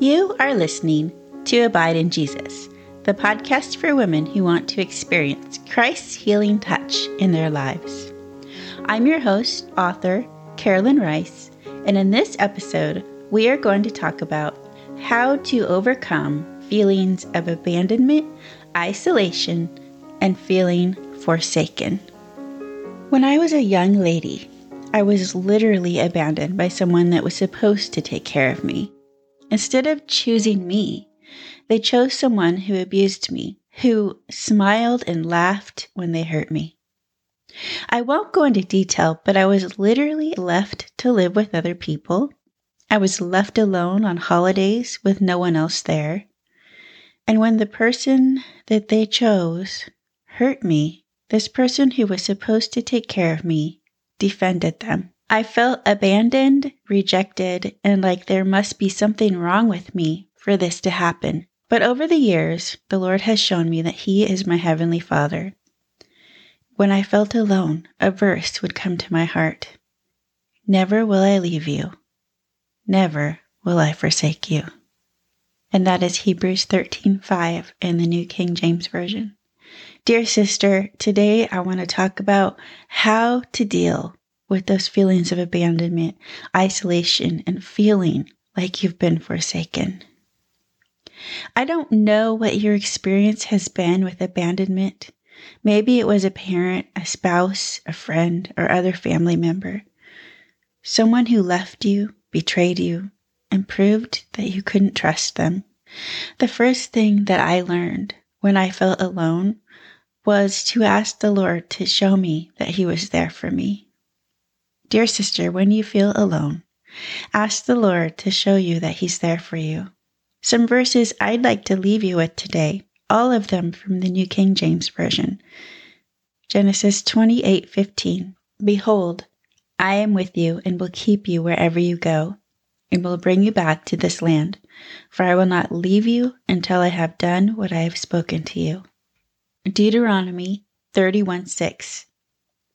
You are listening to Abide in Jesus, the podcast for women who want to experience Christ's healing touch in their lives. I'm your host, author Carolyn Rice, and in this episode, we are going to talk about how to overcome feelings of abandonment, isolation, and feeling forsaken. When I was a young lady, I was literally abandoned by someone that was supposed to take care of me. Instead of choosing me, they chose someone who abused me, who smiled and laughed when they hurt me. I won't go into detail, but I was literally left to live with other people. I was left alone on holidays with no one else there. And when the person that they chose hurt me, this person who was supposed to take care of me defended them. I felt abandoned, rejected, and like there must be something wrong with me for this to happen. But over the years, the Lord has shown me that He is my Heavenly Father. When I felt alone, a verse would come to my heart Never will I leave you, never will I forsake you. And that is Hebrews 13:5 in the New King James Version. Dear sister, today I want to talk about how to deal with those feelings of abandonment, isolation, and feeling like you've been forsaken. I don't know what your experience has been with abandonment. Maybe it was a parent, a spouse, a friend, or other family member. Someone who left you, betrayed you, and proved that you couldn't trust them. The first thing that I learned when I felt alone was to ask the Lord to show me that He was there for me. Dear sister, when you feel alone, ask the Lord to show you that He's there for you. Some verses I'd like to leave you with today, all of them from the New King James Version. Genesis 28:15. Behold, I am with you and will keep you wherever you go, and will bring you back to this land, for I will not leave you until I have done what I have spoken to you. Deuteronomy 31:6.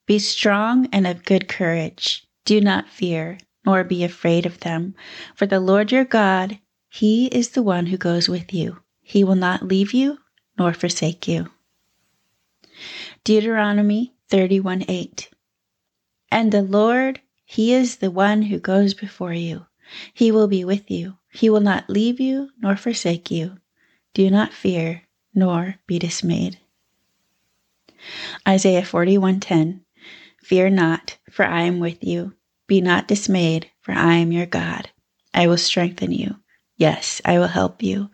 Be strong and of good courage. Do not fear, nor be afraid of them, for the Lord your God, He is the one who goes with you. He will not leave you nor forsake you. Deuteronomy 31 8. And the Lord, He is the one who goes before you. He will be with you. He will not leave you nor forsake you. Do not fear, nor be dismayed. Isaiah 41:10 Fear not, for I am with you. Be not dismayed, for I am your God. I will strengthen you. Yes, I will help you.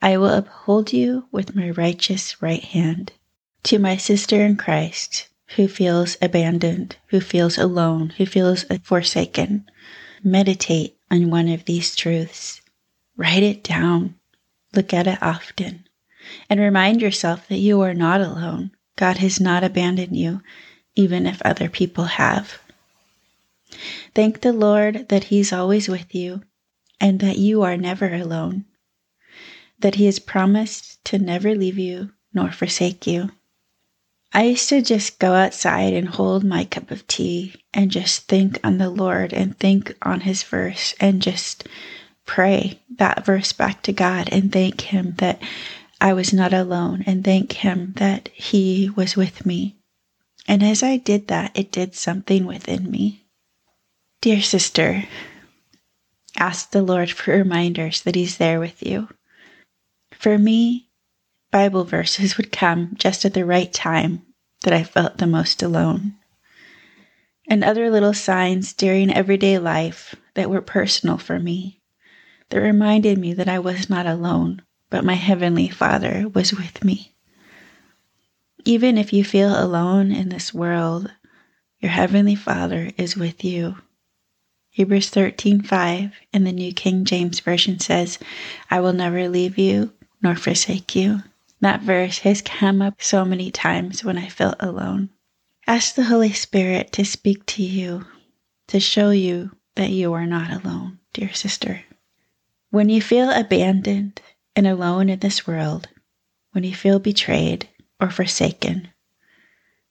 I will uphold you with my righteous right hand. To my sister in Christ, who feels abandoned, who feels alone, who feels forsaken, meditate on one of these truths. Write it down. Look at it often. And remind yourself that you are not alone. God has not abandoned you even if other people have. Thank the Lord that He's always with you and that you are never alone, that He has promised to never leave you nor forsake you. I used to just go outside and hold my cup of tea and just think on the Lord and think on His verse and just pray that verse back to God and thank Him that I was not alone and thank Him that He was with me and as I did that, it did something within me. Dear sister, ask the Lord for reminders that He's there with you. For me, Bible verses would come just at the right time that I felt the most alone. And other little signs during everyday life that were personal for me, that reminded me that I was not alone, but my Heavenly Father was with me. Even if you feel alone in this world, your heavenly Father is with you. Hebrews 13:5 in the New King James Version says, "I will never leave you nor forsake you." That verse has come up so many times when I felt alone. Ask the Holy Spirit to speak to you, to show you that you are not alone, dear sister. When you feel abandoned and alone in this world, when you feel betrayed, or forsaken.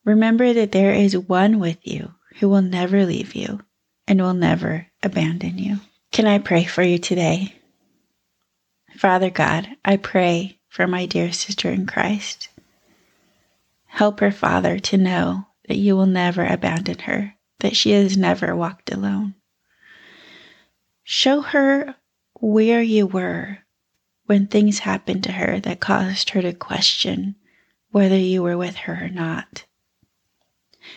Remember that there is one with you who will never leave you and will never abandon you. Can I pray for you today? Father God, I pray for my dear sister in Christ. Help her, Father, to know that you will never abandon her, that she has never walked alone. Show her where you were when things happened to her that caused her to question whether you were with her or not.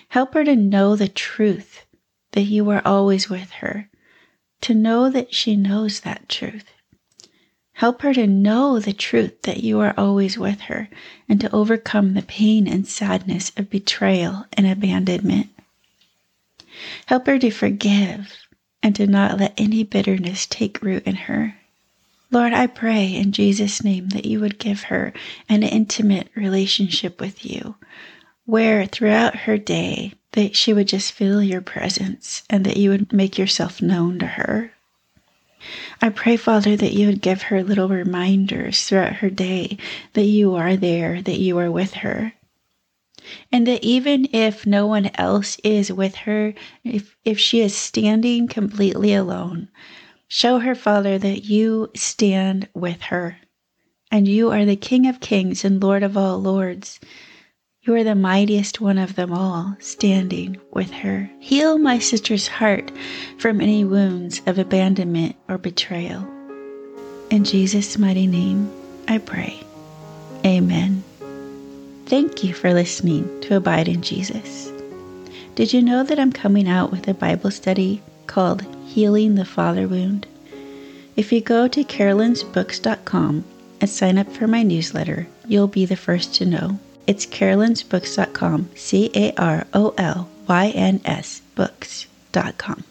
Help her to know the truth that you are always with her, to know that she knows that truth. Help her to know the truth that you are always with her and to overcome the pain and sadness of betrayal and abandonment. Help her to forgive and to not let any bitterness take root in her. Lord, I pray in Jesus' name that you would give her an intimate relationship with you, where throughout her day that she would just feel your presence and that you would make yourself known to her. I pray, Father, that you would give her little reminders throughout her day that you are there, that you are with her. And that even if no one else is with her, if, if she is standing completely alone, show her, Father, that you stand with her. And you are the King of kings and Lord of all lords. You are the mightiest one of them all, standing with her. Heal my sister's heart from any wounds of abandonment or betrayal. In Jesus' mighty name, I pray. Amen. Thank you for listening to Abide in Jesus. Did you know that I'm coming out with a Bible study called Healing the Father Wound? If you go to carolynsbooks.com and sign up for my newsletter, you'll be the first to know. It's carolynsbooks.com, C A R O L Y N S books.com.